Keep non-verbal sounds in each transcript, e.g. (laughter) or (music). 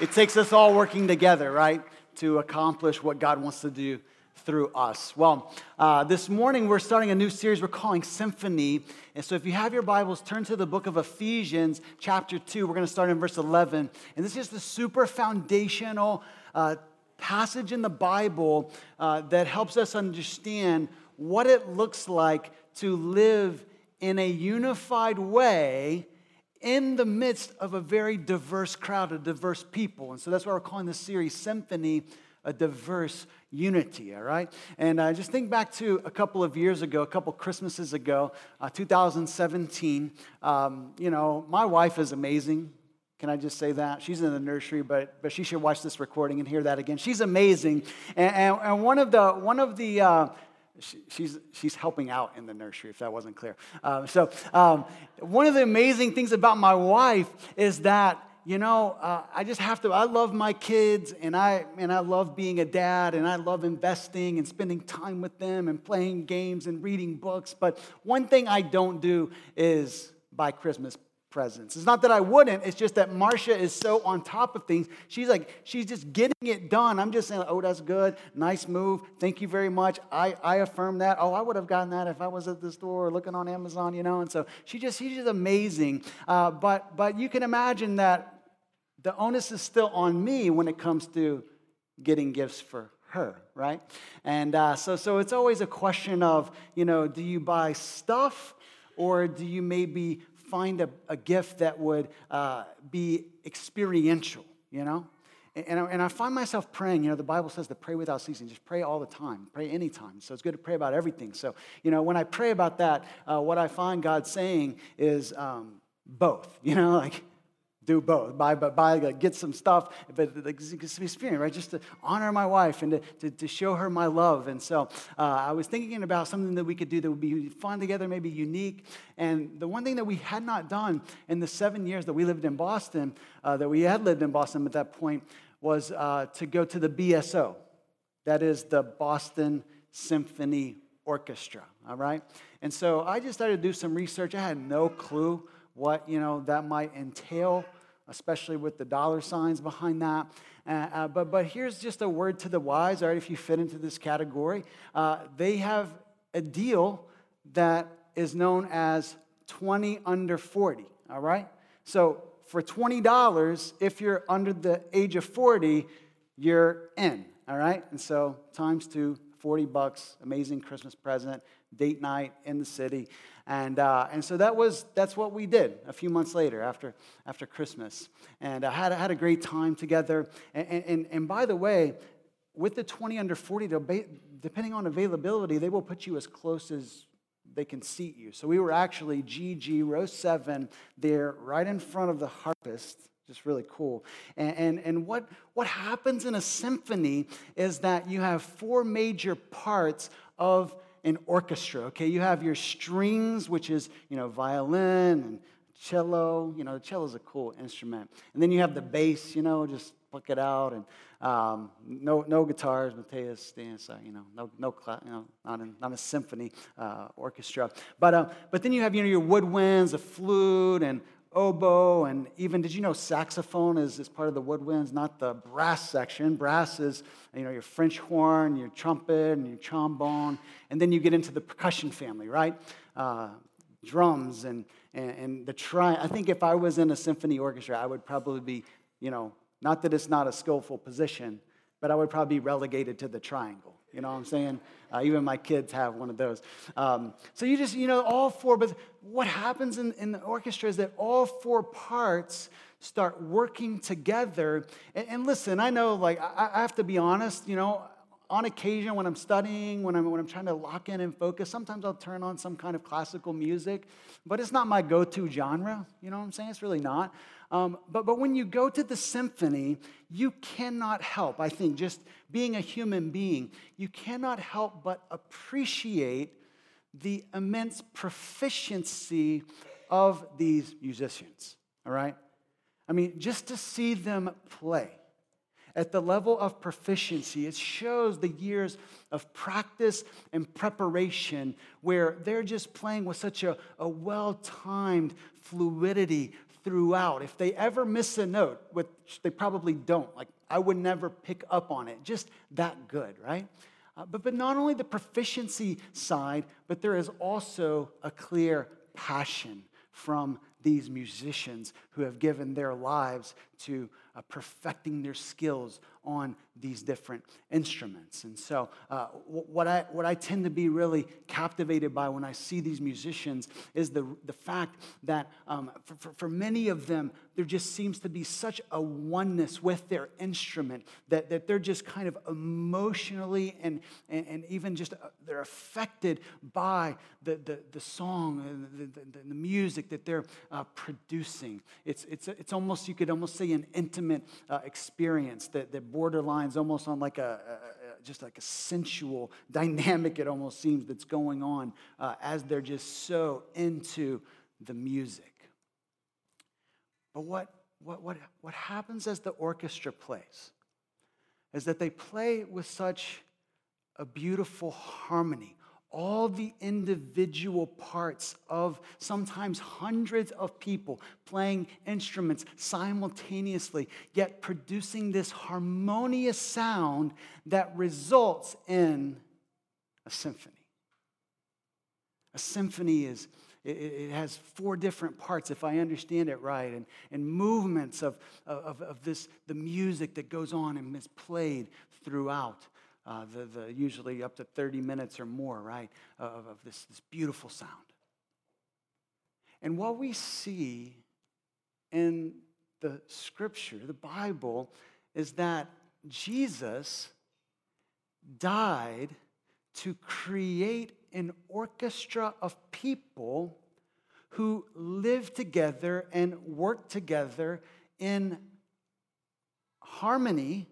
it takes us all working together, right, to accomplish what God wants to do through us. Well, uh, this morning we're starting a new series we're calling Symphony. And so if you have your Bibles, turn to the book of Ephesians, chapter 2. We're going to start in verse 11. And this is the super foundational uh, passage in the Bible uh, that helps us understand what it looks like to live in a unified way in the midst of a very diverse crowd of diverse people. And so that's why we're calling this series Symphony, a diverse unity, all right? And uh, just think back to a couple of years ago, a couple Christmases ago, uh, 2017. Um, you know, my wife is amazing. Can I just say that? She's in the nursery, but, but she should watch this recording and hear that again. She's amazing. And, and, and one of the, one of the uh, she, she's, she's helping out in the nursery, if that wasn't clear. Um, so, um, one of the amazing things about my wife is that, you know, uh, I just have to, I love my kids and I, and I love being a dad and I love investing and spending time with them and playing games and reading books. But one thing I don't do is buy Christmas presents. It's not that I wouldn't, it's just that Marcia is so on top of things. She's like, she's just getting it done. I'm just saying, oh, that's good. Nice move. Thank you very much. I, I affirm that. Oh, I would have gotten that if I was at the store looking on Amazon, you know? And so she just, she's just amazing. Uh, but, but you can imagine that the onus is still on me when it comes to getting gifts for her, right? And uh, so, so it's always a question of, you know, do you buy stuff or do you maybe find a, a gift that would uh, be experiential, you know? And, and I find myself praying, you know, the Bible says to pray without ceasing. Just pray all the time, pray anytime. So it's good to pray about everything. So, you know, when I pray about that, uh, what I find God saying is um, both, (laughs) you know, like, do both. Buy, buy, buy get some stuff, but like, experience, right? Just to honor my wife and to, to, to show her my love. And so uh, I was thinking about something that we could do that would be fun together, maybe unique. And the one thing that we had not done in the seven years that we lived in Boston, uh, that we had lived in Boston at that point, was uh, to go to the BSO. That is the Boston Symphony Orchestra, all right? And so I just started to do some research. I had no clue what you know that might entail especially with the dollar signs behind that. Uh, uh, but, but here's just a word to the wise, all right, if you fit into this category. Uh, they have a deal that is known as 20 under 40, all right? So for $20, if you're under the age of 40, you're in, all right? And so times two, 40 bucks, amazing Christmas present, date night in the city. And, uh, and so that was, that's what we did a few months later after, after Christmas. And I had, had a great time together. And, and, and by the way, with the 20 under 40, depending on availability, they will put you as close as they can seat you. So we were actually GG, row seven, there right in front of the harpist. Just really cool. And, and, and what, what happens in a symphony is that you have four major parts of an orchestra, okay? You have your strings, which is, you know, violin and cello. You know, the cello is a cool instrument. And then you have the bass, you know, just pluck it out. And um, no, no guitars, Mateus dance, you know, no, no, you know, not, in, not a symphony uh, orchestra. But, uh, but then you have, you know, your woodwinds, a flute, and oboe, and even, did you know saxophone is, is part of the woodwinds, not the brass section. Brass is, you know, your French horn, your trumpet, and your trombone. And then you get into the percussion family, right? Uh, drums and, and, and the tri. I think if I was in a symphony orchestra, I would probably be, you know, not that it's not a skillful position, but I would probably be relegated to the triangle. You know what I'm saying? Uh, even my kids have one of those. Um, so you just, you know, all four, but what happens in, in the orchestra is that all four parts start working together. And, and listen, I know, like, I, I have to be honest, you know, on occasion when I'm studying, when I'm, when I'm trying to lock in and focus, sometimes I'll turn on some kind of classical music, but it's not my go to genre. You know what I'm saying? It's really not. Um, but, but when you go to the symphony, you cannot help, I think, just being a human being, you cannot help but appreciate the immense proficiency of these musicians, all right? I mean, just to see them play at the level of proficiency, it shows the years of practice and preparation where they're just playing with such a, a well timed fluidity, throughout. If they ever miss a note, which they probably don't, like I would never pick up on it, just that good, right? Uh, but, but not only the proficiency side, but there is also a clear passion from these musicians who have given their lives to uh, perfecting their skills on these different instruments. And so, uh, what, I, what I tend to be really captivated by when I see these musicians is the, the fact that um, for, for, for, many of them, there just seems to be such a oneness with their instrument that, that they're just kind of emotionally and, and, and even just uh, they're affected by the, the, the song the, the, the, music that they're uh, producing. It's, it's, it's almost, you could almost say, an intimate uh, experience that, that borderlines almost on like a, a, just like a sensual (laughs) dynamic, it almost seems, that's going on uh, as they're just so into the music. But what, what, what, what happens as the orchestra plays is that they play with such a beautiful harmony all the individual parts of sometimes hundreds of people playing instruments simultaneously, yet producing this harmonious sound that results in a symphony. A symphony is, it, has four different parts, if I understand it right, and, and movements of, of, of this, the music that goes on and is played throughout uh, the, the, usually up to 30 minutes or more, right, of, of this, this beautiful sound. And what we see in the scripture, the Bible, is that Jesus died to create an orchestra of people who live together and work together in harmony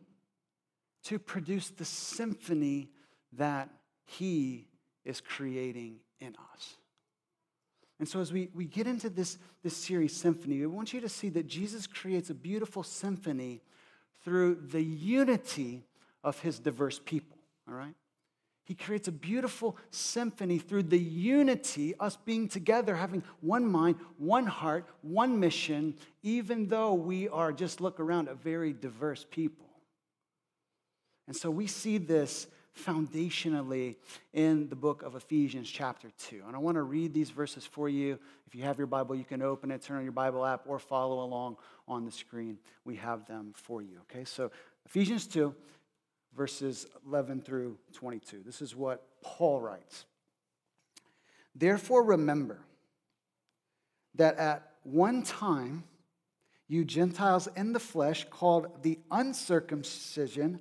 to produce the symphony that He is creating in us. And so, as we, we get into this, this series, Symphony, I want you to see that Jesus creates a beautiful symphony through the unity of his diverse people, all right? He creates a beautiful symphony through the unity, us being together, having one mind, one heart, one mission, even though we are, just look around, a very diverse people. And so we see this foundationally in the book of Ephesians, chapter 2. And I want to read these verses for you. If you have your Bible, you can open it, turn on your Bible app, or follow along on the screen. We have them for you. Okay, so Ephesians 2, verses 11 through 22. This is what Paul writes Therefore, remember that at one time, you Gentiles in the flesh, called the uncircumcision,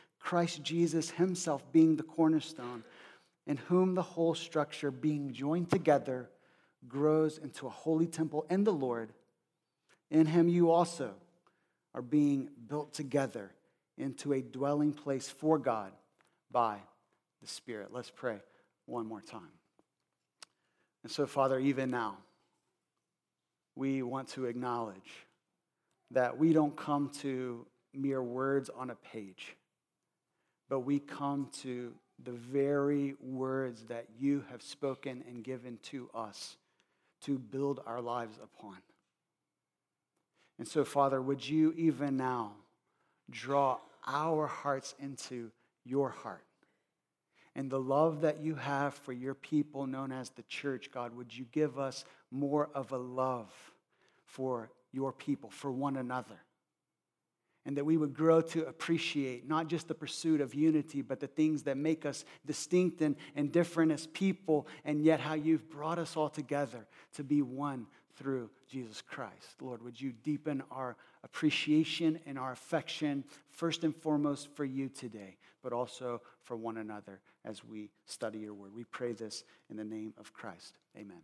Christ Jesus himself being the cornerstone, in whom the whole structure, being joined together, grows into a holy temple in the Lord. In him you also are being built together into a dwelling place for God by the Spirit. Let's pray one more time. And so, Father, even now, we want to acknowledge that we don't come to mere words on a page, but we come to the very words that you have spoken and given to us to build our lives upon. And so, Father, would you even now draw our hearts into your heart? And the love that you have for your people, known as the church, God, would you give us more of a love for your people, for one another? And that we would grow to appreciate not just the pursuit of unity, but the things that make us distinct and, and different as people, and yet how you've brought us all together to be one through Jesus Christ. Lord, would you deepen our appreciation and our affection, first and foremost for you today, but also for one another as we study your word. We pray this in the name of Christ. Amen.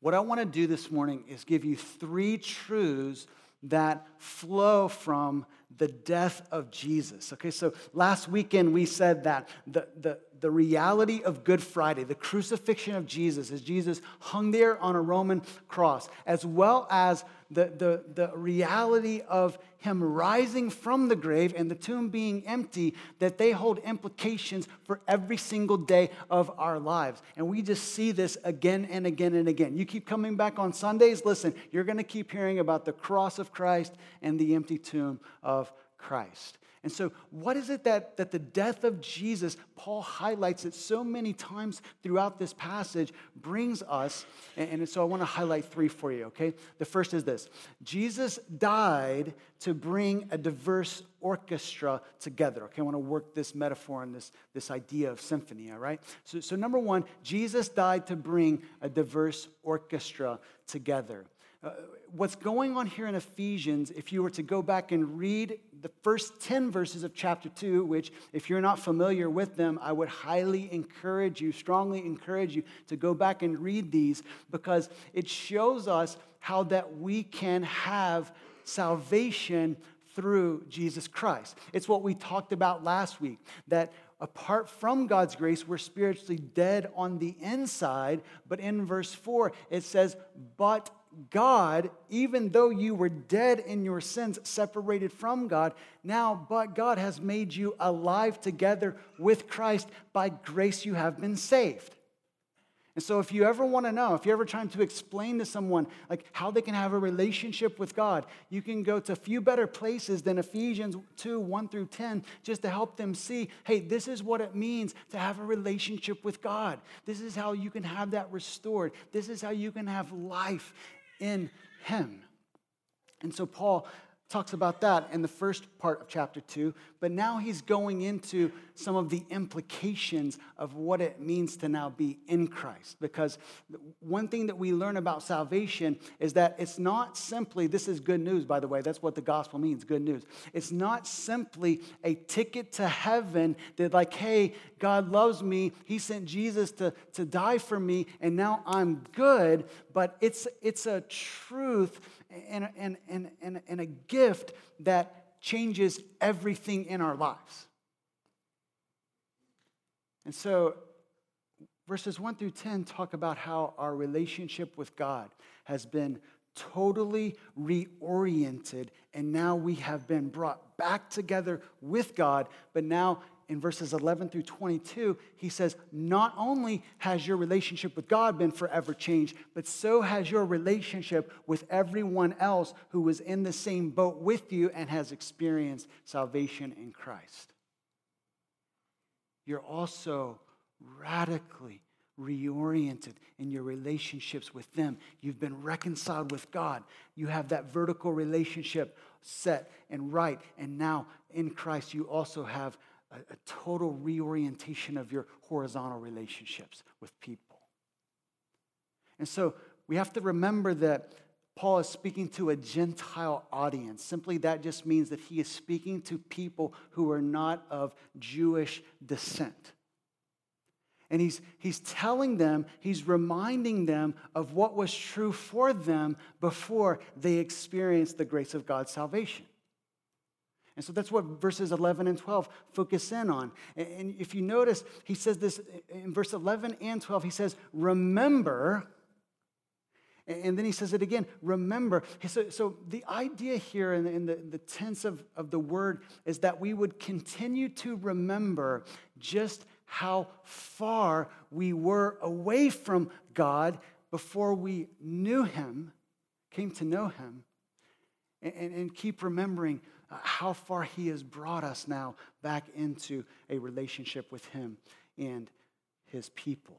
What I want to do this morning is give you three truths that flow from the death of Jesus. Okay, so last weekend we said that the, the, the reality of Good Friday, the crucifixion of Jesus, as Jesus hung there on a Roman cross, as well as the, the, the reality of him rising from the grave and the tomb being empty, that they hold implications for every single day of our lives. And we just see this again and again and again. You keep coming back on Sundays, listen, you're going to keep hearing about the cross of Christ and the empty tomb of Christ. And so, what is it that, that the death of Jesus, Paul highlights it so many times throughout this passage, brings us? And, and so, I want to highlight three for you, okay? The first is this Jesus died to bring a diverse orchestra together, okay? I want to work this metaphor and this, this idea of symphony, all right? So, so, number one, Jesus died to bring a diverse orchestra together. Uh, what's going on here in Ephesians, if you were to go back and read the first 10 verses of chapter 2, which, if you're not familiar with them, I would highly encourage you, strongly encourage you to go back and read these because it shows us how that we can have salvation through Jesus Christ. It's what we talked about last week that apart from God's grace, we're spiritually dead on the inside. But in verse 4, it says, But God, even though you were dead in your sins, separated from God, now, but God has made you alive together with Christ. By grace, you have been saved. And so, if you ever want to know, if you're ever trying to explain to someone like how they can have a relationship with God, you can go to a few better places than Ephesians 2 1 through 10 just to help them see hey, this is what it means to have a relationship with God. This is how you can have that restored. This is how you can have life in him. And so Paul talks about that in the first part of chapter 2, but now he's going into some of the implications of what it means to now be in Christ. Because one thing that we learn about salvation is that it's not simply, this is good news, by the way, that's what the gospel means good news. It's not simply a ticket to heaven that, like, hey, God loves me, He sent Jesus to, to die for me, and now I'm good, but it's, it's a truth and, and, and, and, and a gift that changes everything in our lives. And so, verses 1 through 10 talk about how our relationship with God has been totally reoriented, and now we have been brought back together with God, but now in verses 11 through 22, he says, Not only has your relationship with God been forever changed, but so has your relationship with everyone else who was in the same boat with you and has experienced salvation in Christ. You're also radically reoriented in your relationships with them. You've been reconciled with God. You have that vertical relationship set and right. And now in Christ, you also have a, a total reorientation of your horizontal relationships with people. And so we have to remember that Paul is speaking to a Gentile audience. Simply, that just means that he is speaking to people who are not of Jewish descent. And he's, he's telling them, he's reminding them of what was true for them before they experienced the grace of God's salvation. And so that's what verses 11 and 12 focus in on. And if you notice, he says this in verse 11 and 12, he says, Remember. And then he says it again remember. So, so the idea here in, the, in the, the tense of, of the word is that we would continue to remember just how far we were away from God before we knew him, came to know him, and, and, and keep remembering how far he has brought us now back into a relationship with him and his people.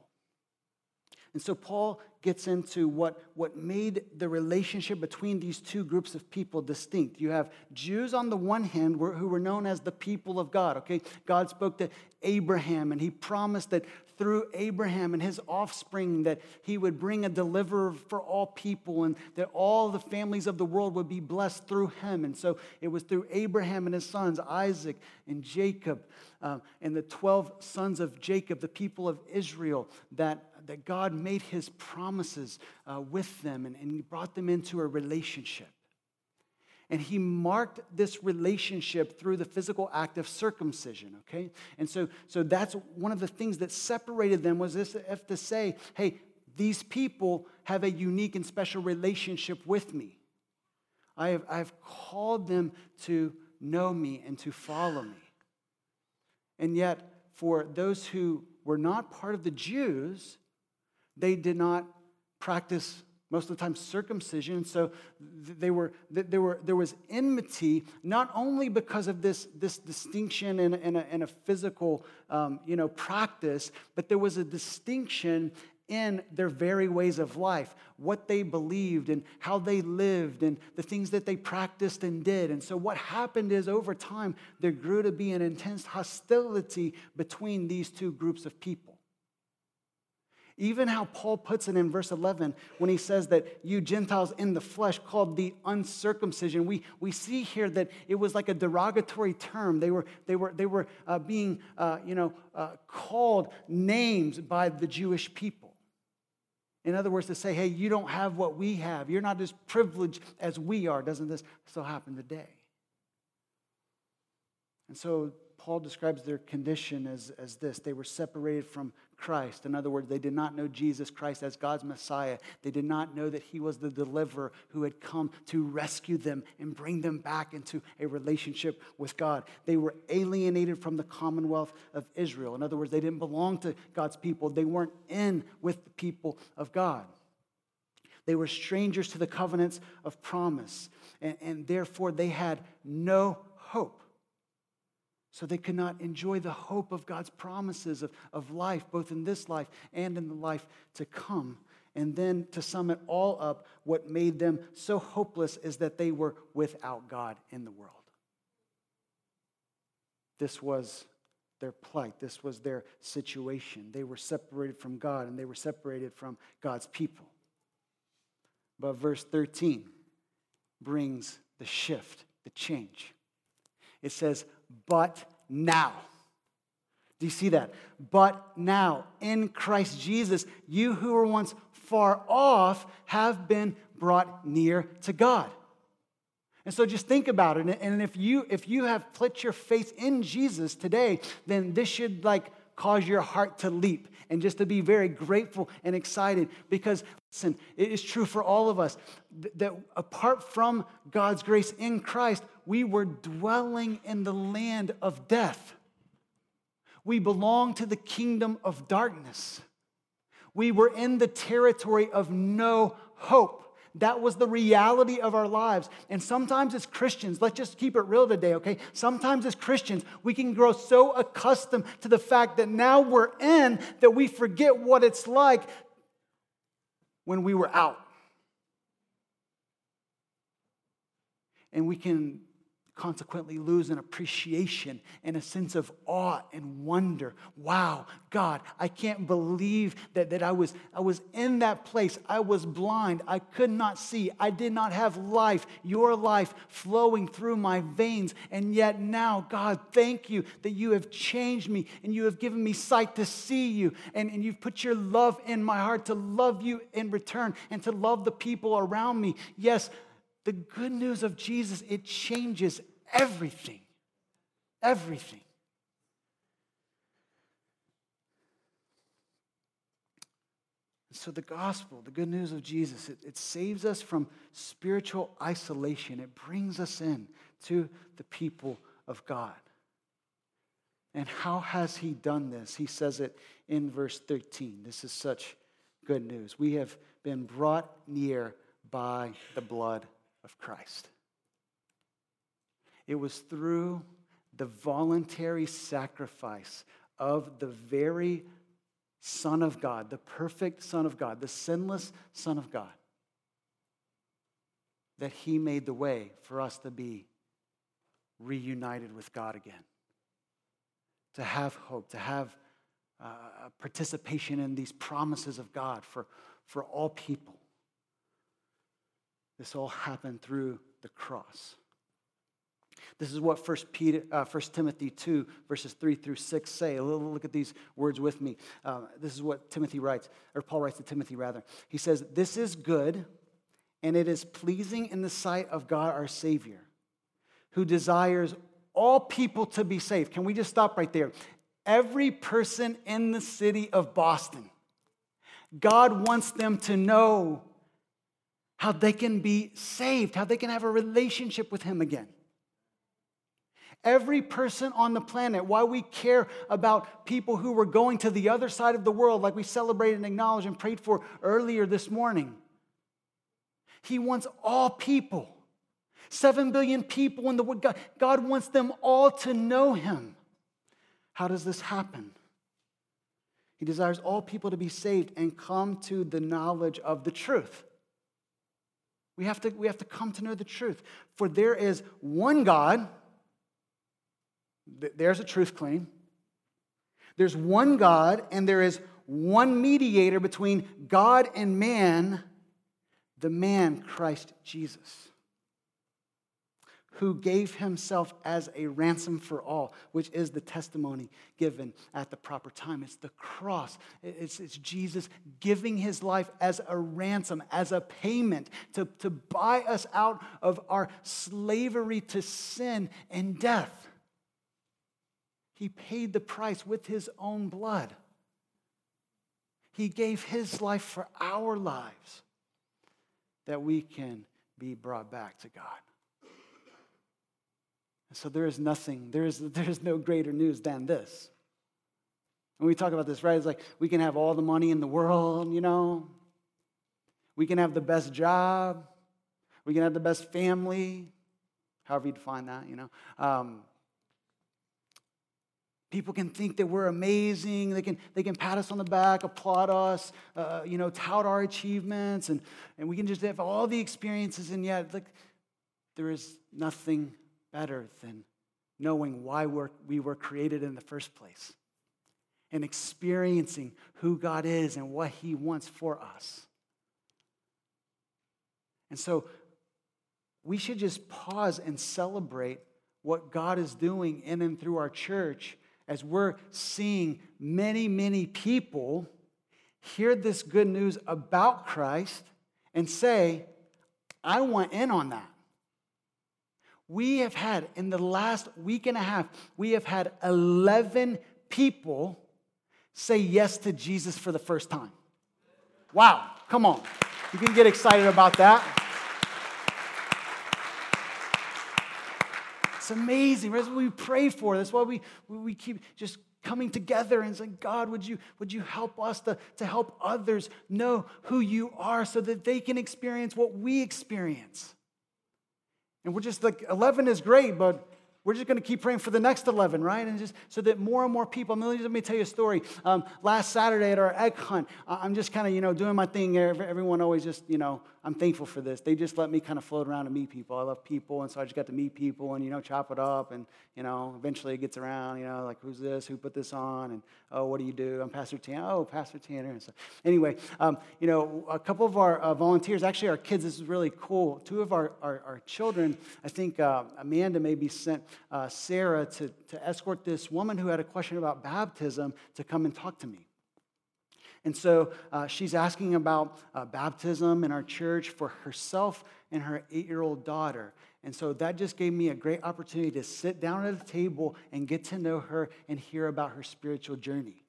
And so Paul gets into what, what made the relationship between these two groups of people distinct. You have Jews on the one hand who were known as the people of God, okay? God spoke to Abraham and he promised that through Abraham and his offspring that he would bring a deliverer for all people and that all the families of the world would be blessed through him. And so it was through Abraham and his sons, Isaac and Jacob, uh, and the 12 sons of Jacob, the people of Israel, that that God made his promises uh, with them and, and he brought them into a relationship. And he marked this relationship through the physical act of circumcision, okay? And so, so that's one of the things that separated them was this if to say, hey, these people have a unique and special relationship with me. I have, I have called them to know me and to follow me. And yet, for those who were not part of the Jews, they did not practice most of the time circumcision so they were, there, were, there was enmity not only because of this, this distinction in, in, a, in a physical um, you know, practice but there was a distinction in their very ways of life what they believed and how they lived and the things that they practiced and did. And so what happened is over time there grew to be an intense hostility between these two groups of people even how Paul puts it in verse 11 when he says that you Gentiles in the flesh called the uncircumcision, we, we see here that it was like a derogatory term. They were, they were, they were uh, being uh, you know, uh, called names by the Jewish people. In other words, to say, hey, you don't have what we have. You're not as privileged as we are. Doesn't this still happen today? And so Paul describes their condition as, as this they were separated from Christ. In other words, they did not know Jesus Christ as God's Messiah. They did not know that He was the deliverer who had come to rescue them and bring them back into a relationship with God. They were alienated from the commonwealth of Israel. In other words, they didn't belong to God's people, they weren't in with the people of God. They were strangers to the covenants of promise, and, and therefore they had no hope. So they could not enjoy the hope of God's promises of, of life, both in this life and in the life to come. And then to sum it all up, what made them so hopeless is that they were without God in the world. This was their plight, this was their situation. They were separated from God and they were separated from God's people. But verse 13 brings the shift, the change. It says, but now. Do you see that? But now, in Christ Jesus, you who were once far off have been brought near to God. And so just think about it. And if you if you have put your faith in Jesus today, then this should like cause your heart to leap and just to be very grateful and excited because listen, it is true for all of us that apart from God's grace in Christ, we were dwelling in the land of death. We belong to the kingdom of darkness. We were in the territory of no hope. That was the reality of our lives. And sometimes as Christians, let's just keep it real today, okay? Sometimes as Christians, we can grow so accustomed to the fact that now we're in that we forget what it's like when we were out. And we can consequently lose an appreciation and a sense of awe and wonder. Wow, God, I can't believe that, that I, was, I was in that place. I was blind. I could not see. I did not have life, your life flowing through my veins. And yet now, God, thank you that you have changed me and you have given me sight to see you. And, and you've put your love in my heart to love you in return and to love the people around me. Yes, the good news of Jesus, it changes everything. Everything. So, the gospel, the good news of Jesus, it, it saves us from spiritual isolation. It brings us in to the people of God. And how has he done this? He says it in verse 13. This is such good news. We have been brought near by the blood of Christ. It was through the voluntary sacrifice of the very Son of God, the perfect Son of God, the sinless Son of God, that He made the way for us to be reunited with God again, to have hope, to have uh, participation in these promises of God for, for all people. This all happened through the cross. This is what 1, Peter, uh, 1 Timothy 2, verses 3 through 6 say. Look at these words with me. Uh, this is what Timothy writes, or Paul writes to Timothy, rather. He says, This is good, and it is pleasing in the sight of God our Savior, who desires all people to be saved. Can we just stop right there? Every person in the city of Boston, God wants them to know how they can be saved, how they can have a relationship with Him again. Every person on the planet, why we care about people who were going to the other side of the world, like we celebrated and acknowledged and prayed for earlier this morning. He wants all people, seven billion people in the world. God, God wants them all to know Him. How does this happen? He desires all people to be saved and come to the knowledge of the truth. We have to, we have to come to know the truth. For there is one God there's a truth claim. There's one God, and there is one mediator between God and man, the man, Christ Jesus, who gave himself as a ransom for all, which is the testimony given at the proper time. It's the cross. It's, it's Jesus giving his life as a ransom, as a payment to, to buy us out of our slavery to sin and death. He paid the price with his own blood. He gave his life for our lives that we can be brought back to God. And so there is nothing, there is, (laughs) there is no greater news than this. When we talk about this, right, it's like we can have all the money in the world, you know, we can have the best job, we can have the best family, however you define that, you know. Um, People can think that we're amazing. They can, they can pat us on the back, applaud us, uh, you know, tout our achievements, and, and we can just have all the experiences, and yet, like, there is nothing better than knowing why we're, we were created in the first place and experiencing who God is and what He wants for us. And so we should just pause and celebrate what God is doing in and through our church as we're seeing many, many people hear this good news about Christ and say, I want in on that. We have had, in the last week and a half, we have had 11 people say yes to Jesus for the first time. Wow, come on. You can get excited about that. It's amazing. That's what we pray for. That's why we, we keep just coming together and saying, God, would you, would you help us to, to help others know who you are so that they can experience what we experience? And we're just like, 11 is great, but we're just going to keep praying for the next 11, right? And just so that more and more people, let me tell you a story. Um, last Saturday at our egg hunt, I'm just kind of, you know, doing my thing. Everyone always just, you know, I'm thankful for this. They just let me kind of float around and meet people. I love people, and so I just got to meet people and, you know, chop it up. And, you know, eventually it gets around, you know, like, who's this? Who put this on? And, oh, what do you do? I'm Pastor Tanner. Oh, Pastor Tanner. And so, anyway, um, you know, a couple of our uh, volunteers, actually, our kids, this is really cool. Two of our, our, our children, I think uh, Amanda maybe sent uh, Sarah to, to escort this woman who had a question about baptism to come and talk to me. And so uh, she's asking about uh, baptism in our church for herself and her eight year old daughter. And so that just gave me a great opportunity to sit down at a table and get to know her and hear about her spiritual journey.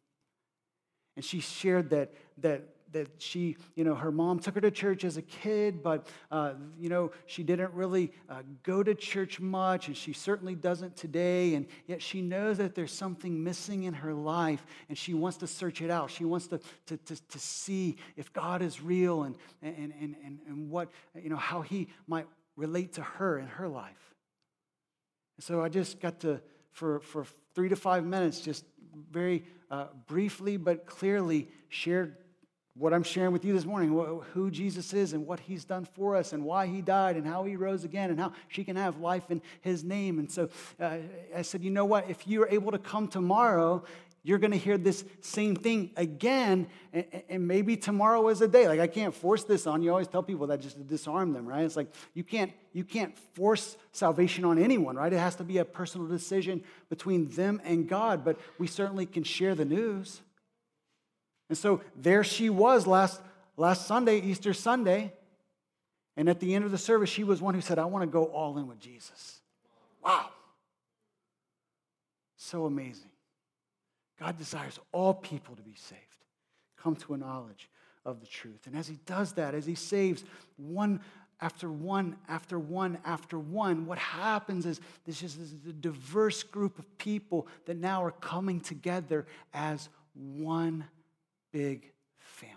And she shared that, that that she, you know, her mom took her to church as a kid, but, uh, you know, she didn't really uh, go to church much, and she certainly doesn't today. And yet she knows that there's something missing in her life, and she wants to search it out. She wants to, to, to, to see if God is real and, and, and, and, and what, you know, how he might relate to her in her life. so I just got to, for, for three to five minutes, just very uh, briefly but clearly share what I'm sharing with you this morning who Jesus is and what he's done for us and why he died and how he rose again and how she can have life in his name. And so uh, I said, you know what? If you're able to come tomorrow, you're going to hear this same thing again, and, and, maybe tomorrow is a day. Like I can't force this on you. I Always tell people that just to disarm them, right? It's like you can't you can't force salvation on anyone, right? It has to be a personal decision between them and God. But we certainly can share the news. And so there she was last last Sunday, Easter Sunday, and at the end of the service, she was one who said, "I want to go all in with Jesus." Wow, so amazing. God desires all people to be saved, come to a knowledge of the truth. And as He does that, as He saves one after one after one after one, what happens is this is this diverse group of people that now are coming together as one big family.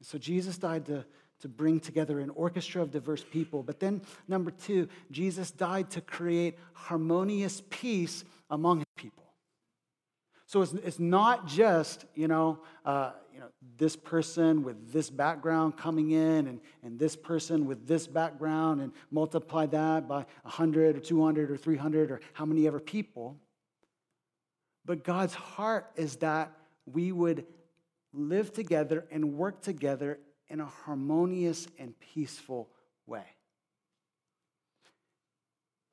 And so Jesus died to, to bring together an orchestra of diverse people. But then, number two, Jesus died to create harmonious peace among his people. So it's, it's not just, you know, uh, you know, this person with this background coming in and, and this person with this background and multiply that by 100 or 200 or 300 or how many ever people. But God's heart is that we would live together and work together in a harmonious and peaceful way.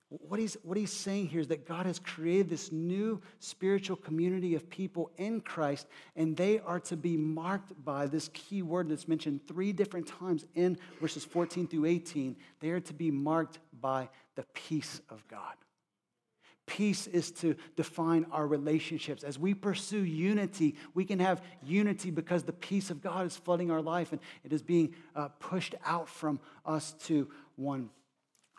What he's, what he's saying here is that God has created this new spiritual community of people in Christ, and they are to be marked by this key word that's mentioned three different times in verses 14 through 18. They are to be marked by the peace of God. Peace is to define our relationships. As we pursue unity, we can have unity because the peace of God is flooding our life and it is being uh, pushed out from us to one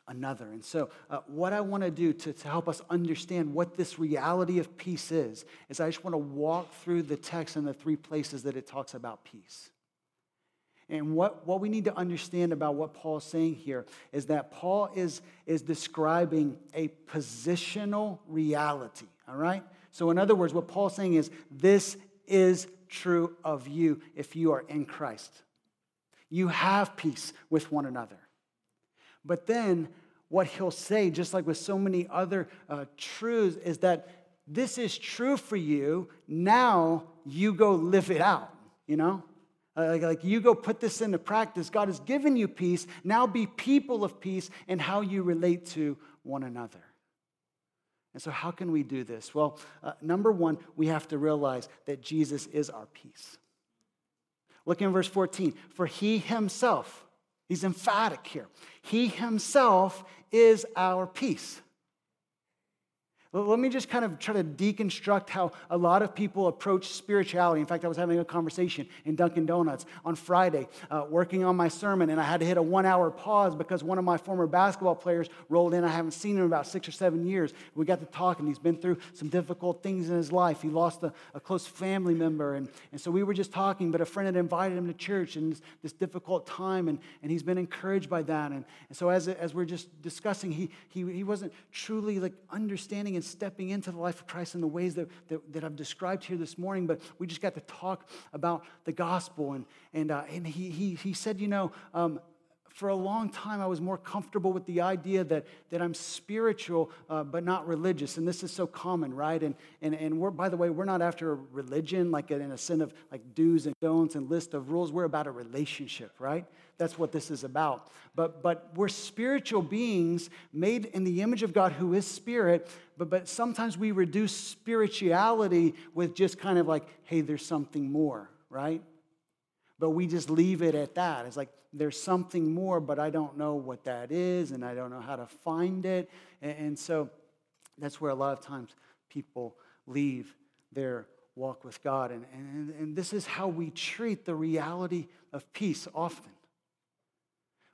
another. And so, uh, what I want to do to, to help us understand what this reality of peace is, is I just want to walk through the text in the three places that it talks about peace. And what, what we need to understand about what Paul's saying here is that Paul is, is describing a positional reality, all right? So, in other words, what Paul's saying is this is true of you if you are in Christ. You have peace with one another. But then what he'll say, just like with so many other uh, truths, is that this is true for you. Now you go live it out, you know? Uh, like, like you go put this into practice. God has given you peace. Now be people of peace in how you relate to one another. And so, how can we do this? Well, uh, number one, we have to realize that Jesus is our peace. Look in verse 14. For he himself, He's emphatic here. He himself is our peace. Let me just kind of try to deconstruct how a lot of people approach spirituality. In fact, I was having a conversation in Dunkin' Donuts on Friday, uh, working on my sermon, and I had to hit a one hour pause because one of my former basketball players rolled in. I haven't seen him in about six or seven years. We got to talk, and he's been through some difficult things in his life. He lost a, a close family member, and, and so we were just talking, but a friend had invited him to church in this, this difficult time, and, and he's been encouraged by that. And, and so as, as we're just discussing, he, he, he wasn't truly like understanding and stepping into the life of Christ in the ways that, that, that I've described here this morning, but we just got to talk about the gospel. And, and, uh, and he, he, he said, you know, um, for a long time, I was more comfortable with the idea that, that I'm spiritual uh, but not religious. And this is so common, right? And, and, and we're, by the way, we're not after a religion, like in a sense of like do's and don'ts and list of rules. We're about a relationship, right? That's what this is about. But, but we're spiritual beings made in the image of God who is spirit, but, but sometimes we reduce spirituality with just kind of like, hey, there's something more, right? But we just leave it at that. It's like, there's something more, but I don't know what that is, and I don't know how to find it. And, and so that's where a lot of times people leave their walk with God. And, and, and this is how we treat the reality of peace often.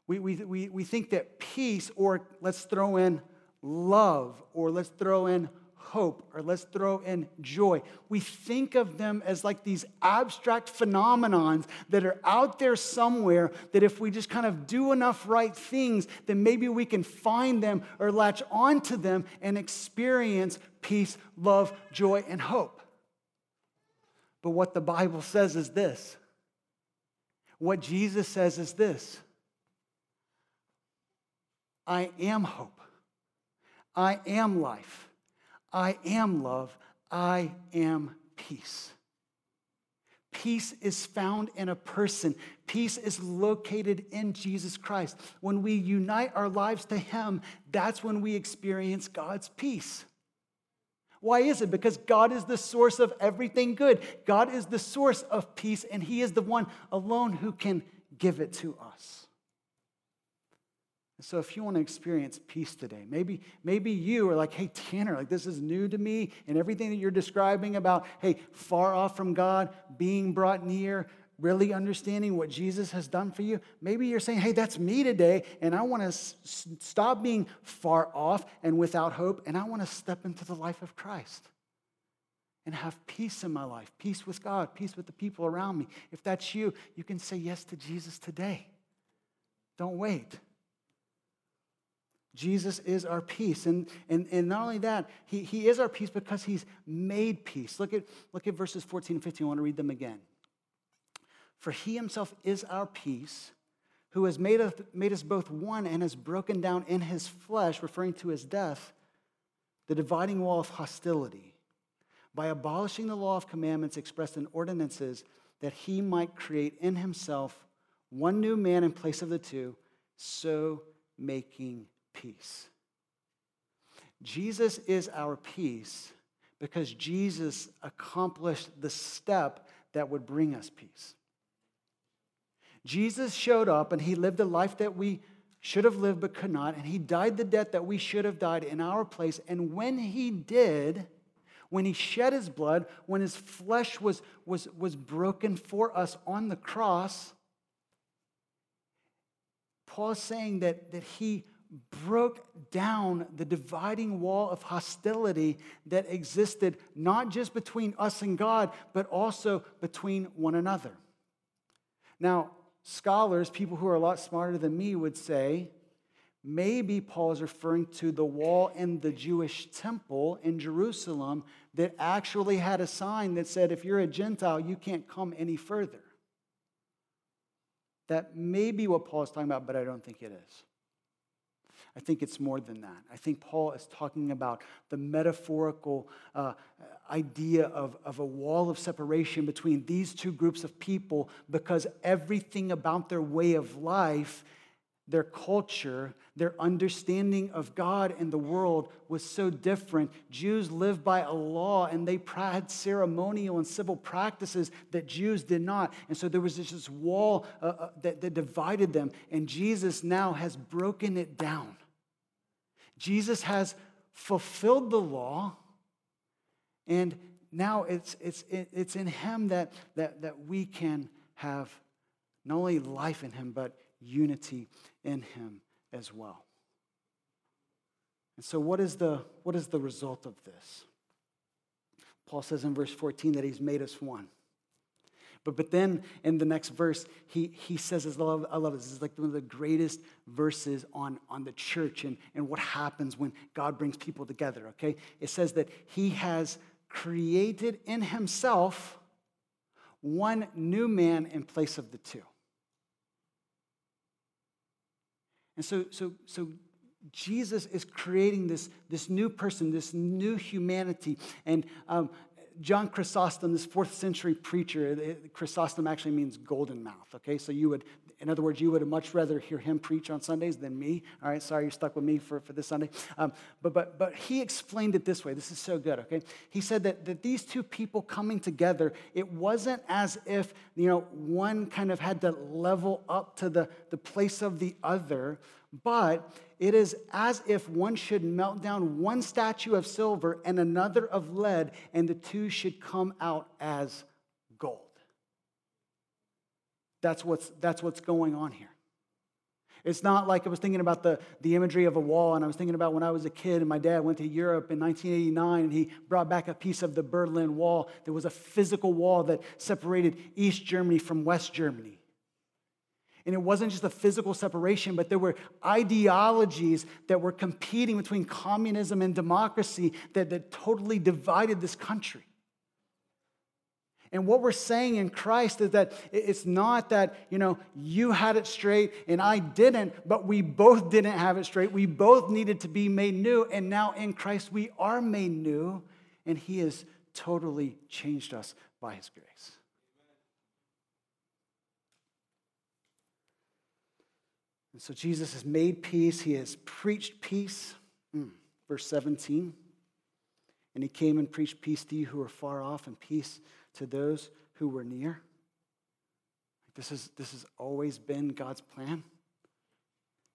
We, we, we, we think that peace, or let's throw in love, or let's throw in hope, or let's throw in joy. We think of them as like these abstract phenomenons that are out there somewhere that if we just kind of do enough right things, then maybe we can find them or latch onto them and experience peace, love, joy, and hope. But what the Bible says is this. What Jesus says is this I am hope. I am life. I am love. I am peace. Peace is found in a person. Peace is located in Jesus Christ. When we unite our lives to Him, that's when we experience God's peace. Why is it? Because God is the source of everything good. God is the source of peace, and He is the one alone who can give it to us. So if you want to experience peace today, maybe, maybe you are like, hey, Tanner, like this is new to me, and everything that you're describing about, hey, far off from God, being brought near, really understanding what Jesus has done for you. Maybe you're saying, hey, that's me today, and I want to s- stop being far off and without hope, and I want to step into the life of Christ and have peace in my life, peace with God, peace with the people around me. If that's you, you can say yes to Jesus today. Don't wait. Jesus is our peace. And, and, and not only that, he, he is our peace because he's made peace. Look at, look at verses 14 and 15. I want to read them again. For he himself is our peace, who has made us, made us both one and has broken down in his flesh, referring to his death, the dividing wall of hostility, by abolishing the law of commandments expressed in ordinances, that he might create in himself one new man in place of the two, so making peace. Jesus is our peace because Jesus accomplished the step that would bring us peace. Jesus showed up and he lived a life that we should have lived but could not, and he died the death that we should have died in our place. And when he did, when he shed his blood, when his flesh was, was, was broken for us on the cross, Paul's saying that, that he broke down the dividing wall of hostility that existed not just between us and God, but also between one another. Now, scholars, people who are a lot smarter than me, would say maybe Paul is referring to the wall in the Jewish temple in Jerusalem that actually had a sign that said, if you're a Gentile, you can't come any further. That may be what Paul is talking about, but I don't think it is. I think it's more than that. I think Paul is talking about the metaphorical uh, idea of, of a wall of separation between these two groups of people because everything about their way of life, their culture, their understanding of God and the world was so different. Jews lived by a law and they had ceremonial and civil practices that Jews did not. And so there was this wall uh, uh, that, that divided them, and Jesus now has broken it down. Jesus has fulfilled the law, and now it's, it's, it's in him that, that, that we can have not only life in him, but unity in him as well. And so, what is the, what is the result of this? Paul says in verse 14 that he's made us one. But, but then in the next verse, he, he says, I love, I love this. This is like one of the greatest verses on, on the church and, and what happens when God brings people together, okay? It says that he has created in himself one new man in place of the two. And so, so, so Jesus is creating this, this new person, this new humanity. And um, John Chrysostom, this fourth century preacher, Chrysostom actually means golden mouth, okay? So you would, in other words, you would much rather hear him preach on Sundays than me. All right, sorry you're stuck with me for, for this Sunday. Um, but, but, but he explained it this way. This is so good, okay? He said that, that these two people coming together, it wasn't as if, you know, one kind of had to level up to the, the place of the other, but it is as if one should melt down one statue of silver and another of lead, and the two should come out as gold. That's what's, that's what's going on here. It's not like I was thinking about the, the imagery of a wall, and I was thinking about when I was a kid and my dad went to Europe in 1989 and he brought back a piece of the Berlin Wall. There was a physical wall that separated East Germany from West Germany. And it wasn't just a physical separation, but there were ideologies that were competing between communism and democracy that, that totally divided this country. And what we're saying in Christ is that it's not that, you know, you had it straight and I didn't, but we both didn't have it straight. We both needed to be made new. And now in Christ, we are made new, and He has totally changed us by His grace. And so Jesus has made peace, He has preached peace. Mm, verse 17. And He came and preached peace to you who are far off and peace to those who were near. This, is, this has always been God's plan.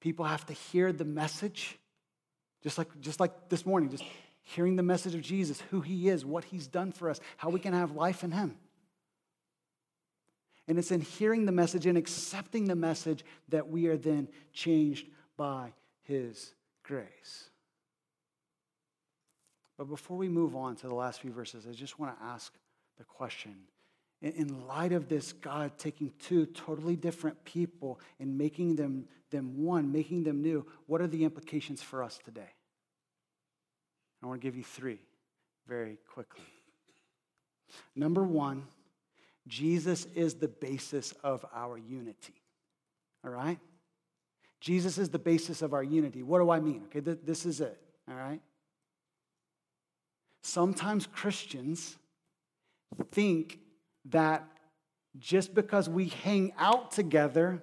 People have to hear the message, just like, just like this morning, just hearing the message of Jesus, who he is, what he's done for us, how we can have life in him. And it's in hearing the message and accepting the message that we are then changed by his grace. But before we move on to the last few verses, I just want to ask the question in light of this God taking two totally different people and making them, them one, making them new, what are the implications for us today? I want to give you three very quickly. Number one, Jesus is the basis of our unity. All right? Jesus is the basis of our unity. What do I mean? Okay, th- this is it. All right? Sometimes Christians think that just because we hang out together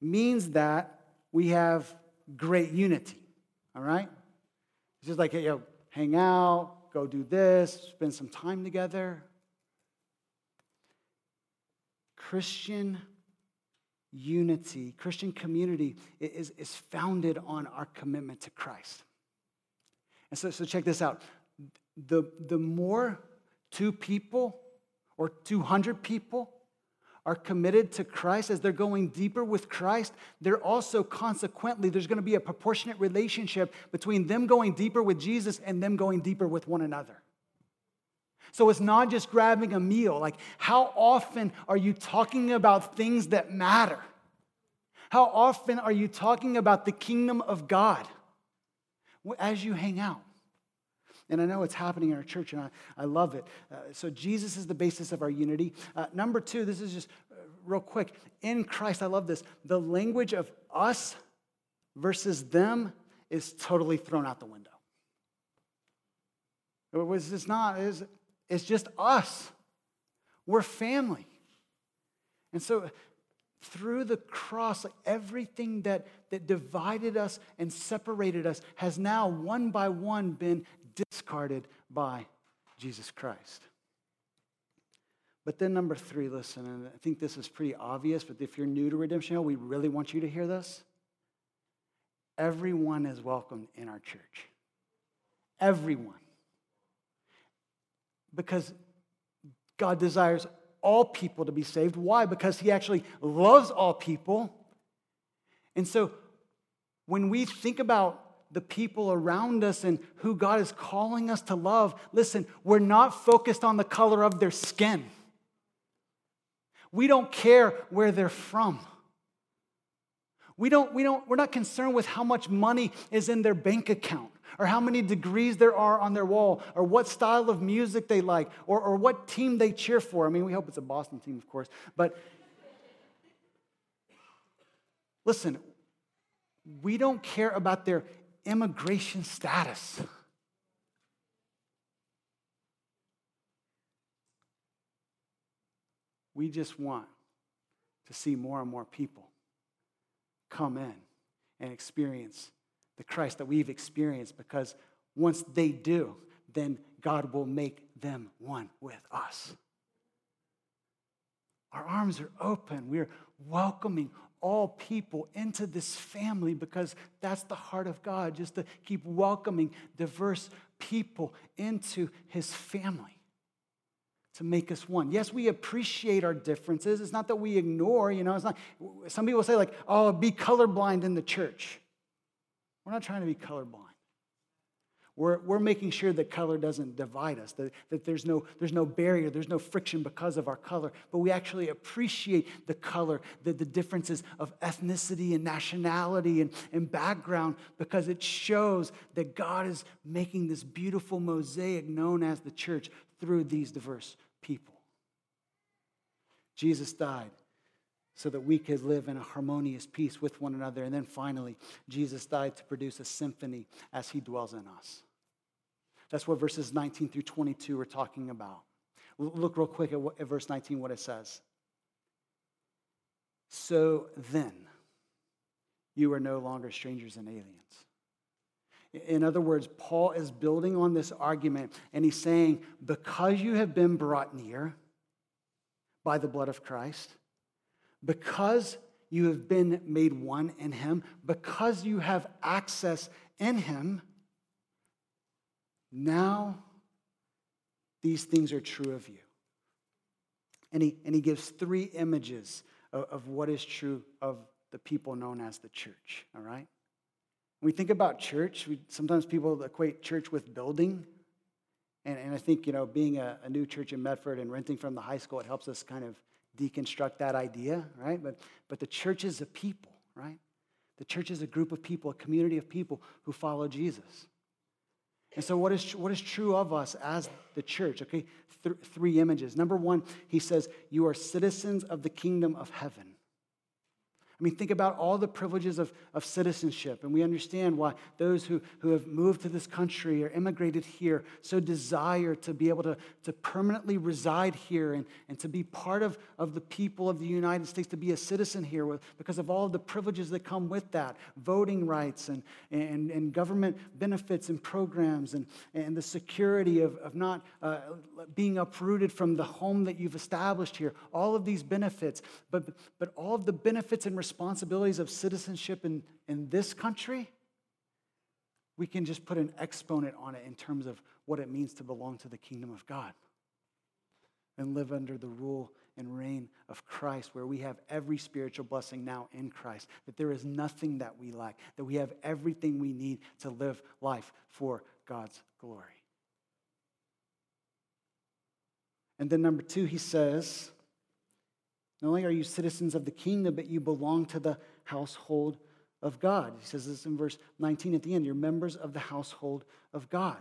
means that we have great unity. All right? It's just like, hey, yo, hang out, go do this, spend some time together. Christian unity, Christian community is, is founded on our commitment to Christ. And so, so check this out. The, the more two people or 200 people are committed to Christ, as they're going deeper with Christ, they're also consequently, there's going to be a proportionate relationship between them going deeper with Jesus and them going deeper with one another. So it's not just grabbing a meal. Like, how often are you talking about things that matter? How often are you talking about the kingdom of God as you hang out? And I know it's happening in our church, and I, I love it. Uh, so, Jesus is the basis of our unity. Uh, number two, this is just uh, real quick. In Christ, I love this. The language of us versus them is totally thrown out the window. It was, it's not, it's, it's just us. We're family. And so, through the cross, like everything that, that divided us and separated us has now, one by one, been discarded by Jesus Christ. But then, number three, listen, and I think this is pretty obvious, but if you're new to Redemption Hill, we really want you to hear this. Everyone is welcome in our church. Everyone. Because God desires all people to be saved. Why? Because He actually loves all people. And so when we think about the people around us and who God is calling us to love, listen, we're not focused on the color of their skin. We don't care where they're from. We don't, we don't, we're not concerned with how much money is in their bank account or how many degrees there are on their wall or what style of music they like or, or what team they cheer for. I mean, we hope it's a Boston team, of course. But listen, we don't care about their immigration status. We just want to see more and more people come in and experience the Christ that we've experienced because once they do, then God will make them one with us. Our arms are open. We're welcoming all people into this family because that's the heart of God, just to keep welcoming diverse people into his family to make us one. Yes, we appreciate our differences. It's not that we ignore, you know, it's not some people say like, "Oh, be colorblind in the church." We're not trying to be colorblind. We're, we're making sure that color doesn't divide us, that, that there's, no, there's no barrier, there's no friction because of our color, but we actually appreciate the color, the, the differences of ethnicity and nationality and, and background because it shows that God is making this beautiful mosaic known as the church through these diverse people. Jesus died so that we could live in a harmonious peace with one another. And then finally, Jesus died to produce a symphony as he dwells in us. That's what verses 19 through 22 are talking about. Look real quick at, what, at verse 19, what it says. So then, you are no longer strangers and aliens. In other words, Paul is building on this argument and he's saying, because you have been brought near by the blood of Christ, because you have been made one in him, because you have access in him, now, these things are true of you. And he, and he gives three images of, of what is true of the people known as the church, all right? When we think about church, we, sometimes people equate church with building. And, and I think, you know, being a, a new church in Medford and renting from the high school, it helps us kind of deconstruct that idea, right? But, but the church is a people, right? The church is a group of people, a community of people who follow Jesus. And so, what is, what is true of us as the church? Okay, Th- three images. Number one, he says, You are citizens of the kingdom of heaven. I mean, think about all the privileges of, of citizenship, and we understand why those who, who have moved to this country or immigrated here so desire to be able to, to permanently reside here and, and to be part of, of the people of the United States, to be a citizen here with, because of all of the privileges that come with that voting rights and, and, and government benefits and programs and, and the security of, of not uh, being uprooted from the home that you've established here. All of these benefits, but, but all of the benefits and responsibilities of citizenship in, in this country, we can just put an exponent on it in terms of what it means to belong to the kingdom of God and live under the rule and reign of Christ, where we have every spiritual blessing now in Christ, that there is nothing that we lack, that we have everything we need to live life for God's glory. And then, number two, he says, not only are you citizens of the kingdom, but you belong to the household of God. He says this in verse 19 at the end. You're members of the household of God.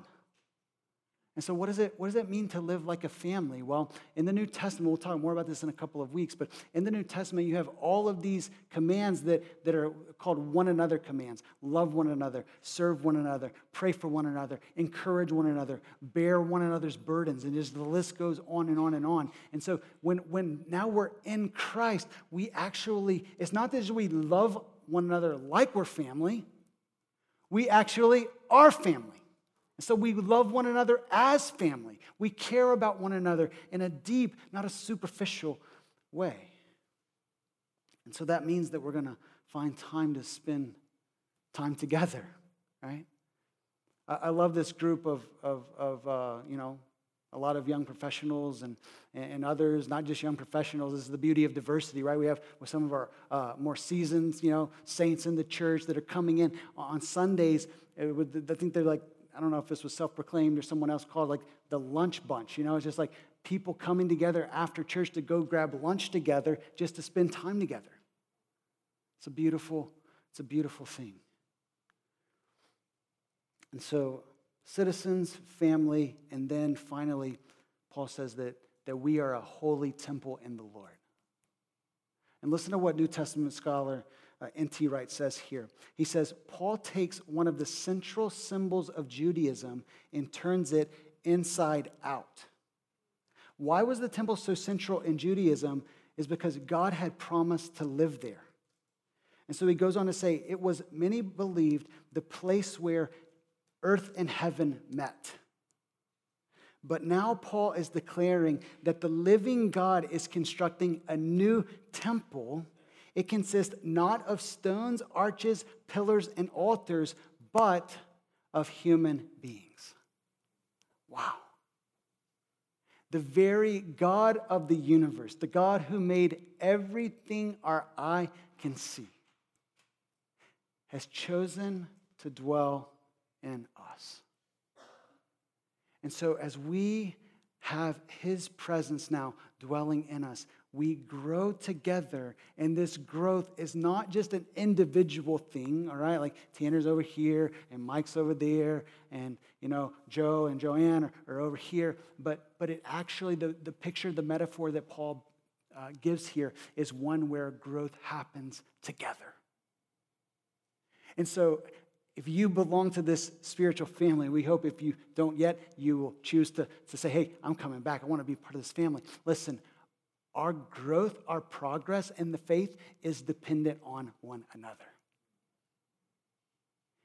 And so, what does, it, what does it mean to live like a family? Well, in the New Testament, we'll talk more about this in a couple of weeks, but in the New Testament, you have all of these commands that, that are called one another commands love one another, serve one another, pray for one another, encourage one another, bear one another's burdens, and just the list goes on and on and on. And so, when, when now we're in Christ, we actually, it's not that we love one another like we're family, we actually are family. And so we love one another as family. We care about one another in a deep, not a superficial way. And so that means that we're going to find time to spend time together, right? I, love this group of, of, of uh, you know, a lot of young professionals and, and others, not just young professionals. This is the beauty of diversity, right? We have with some of our uh, more seasoned, you know, saints in the church that are coming in on Sundays. I think they're like I don't know if this was self proclaimed or someone else called like the lunch bunch. You know, it's just like people coming together after church to go grab lunch together just to spend time together. It's a beautiful, it's a beautiful thing. And so, citizens, family, and then finally, Paul says that, that we are a holy temple in the Lord. And listen to what New Testament scholar uh, N.T. Wright says here. He says, Paul takes one of the central symbols of Judaism and turns it inside out. Why was the temple so central in Judaism? Is because God had promised to live there. And so he goes on to say, it was, many believed, the place where earth and heaven met. But now Paul is declaring that the living God is constructing a new temple It consists not of stones, arches, pillars, and altars, but of human beings. Wow. The very God of the universe, the God who made everything our eye can see, has chosen to dwell in us. And so, as we have his presence now dwelling in us, we grow together. And this growth is not just an individual thing, all right? Like Tanner's over here and Mike's over there and, you know, Joe and Joanne are, are over here. But, but it actually, the, the picture, the metaphor that Paul uh, gives here is one where growth happens together. And so if you belong to this spiritual family, we hope if you don't yet, you will choose to, to say, hey, I'm coming back. I want to be part of this family. Listen, our growth, our progress in the faith is dependent on one another.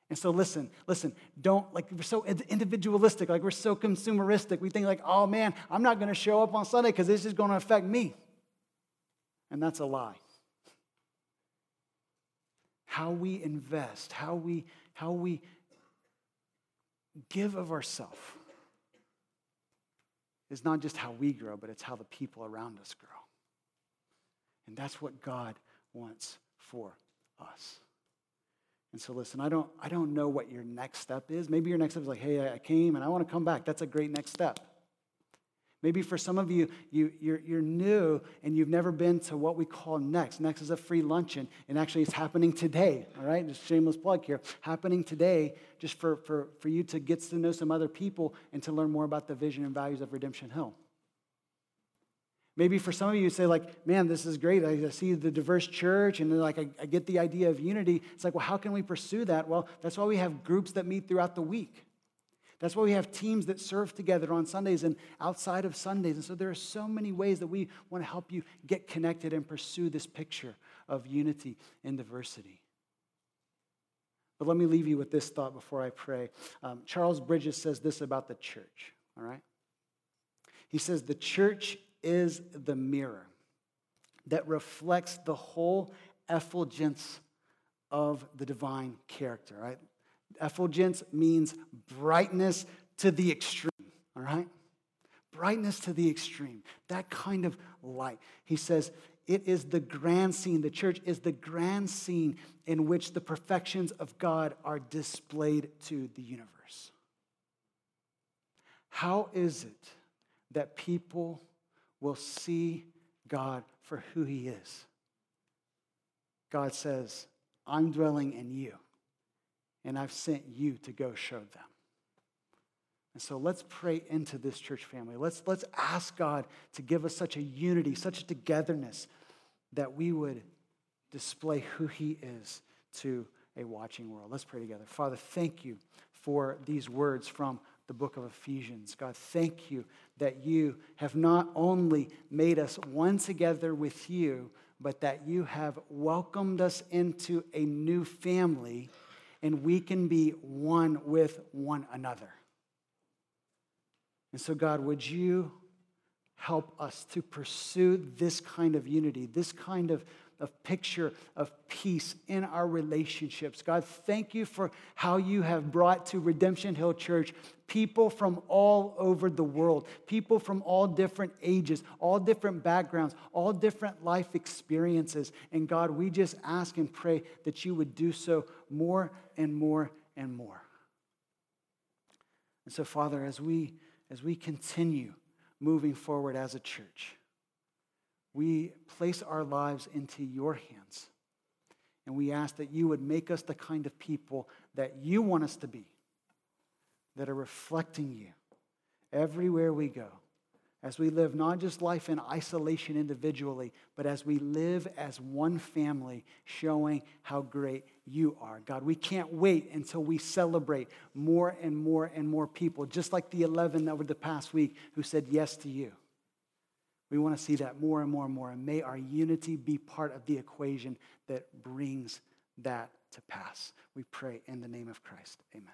And so listen, listen, don't like we're so individualistic, like we're so consumeristic. We think like, oh man, I'm not going to show up on Sunday because this is going to affect me. And that's a lie. How we invest, how we how we give of ourselves is not just how we grow, but it's how the people around us grow. And that's what God wants for us. And so listen, I don't, I don't know what your next step is. Maybe your next step is like, hey, I came and I want to come back. That's a great next step. Maybe for some of you, you you're, you're new and you've never been to what we call Next. Next is a free luncheon, and actually it's happening today, all right? Just shameless plug here. Happening today just for, for, for you to get to know some other people and to learn more about the vision and values of Redemption Hill. Maybe for some of you, say, like, man, this is great. I see the diverse church and like I, I get the idea of unity. It's like, well, how can we pursue that? Well, that's why we have groups that meet throughout the week. That's why we have teams that serve together on Sundays and outside of Sundays. And so there are so many ways that we want to help you get connected and pursue this picture of unity and diversity. But let me leave you with this thought before I pray. Um, Charles Bridges says this about the church, all right? He says, The church is the mirror that reflects the whole effulgence of the divine character, right? Effulgence means brightness to the extreme, all right? Brightness to the extreme, that kind of light. He says, it is the grand scene. The church is the grand scene in which the perfections of God are displayed to the universe. How is it that people will see God for who He is? God says, I'm dwelling in you and I've sent you to go show them. And so let's pray into this church family. Let's, let's ask God to give us such a unity, such a togetherness that we would display who He is to a watching world. Let's pray together. Father, thank you for these words from the book of Ephesians. God, thank you that you have not only made us one together with you, but that you have welcomed us into a new family and we can be one with one another. And so, God, would you help us to pursue this kind of unity, this kind of, of picture of peace in our relationships? God, thank you for how you have brought to Redemption Hill Church people from all over the world, people from all different ages, all different backgrounds, all different life experiences. And God, we just ask and pray that you would do so more and more and more. And so, Father, as we, as we continue moving forward as a church, we place our lives into your hands. And we ask that you would make us the kind of people that you want us to be that are reflecting you everywhere we go. As we live not just life in isolation individually, but as we live as one family, showing how great you are. God, we can't wait until we celebrate more and more and more people, just like the 11 over the past week who said yes to you. We want to see that more and more and more. And may our unity be part of the equation that brings that to pass. We pray in the name of Christ. Amen.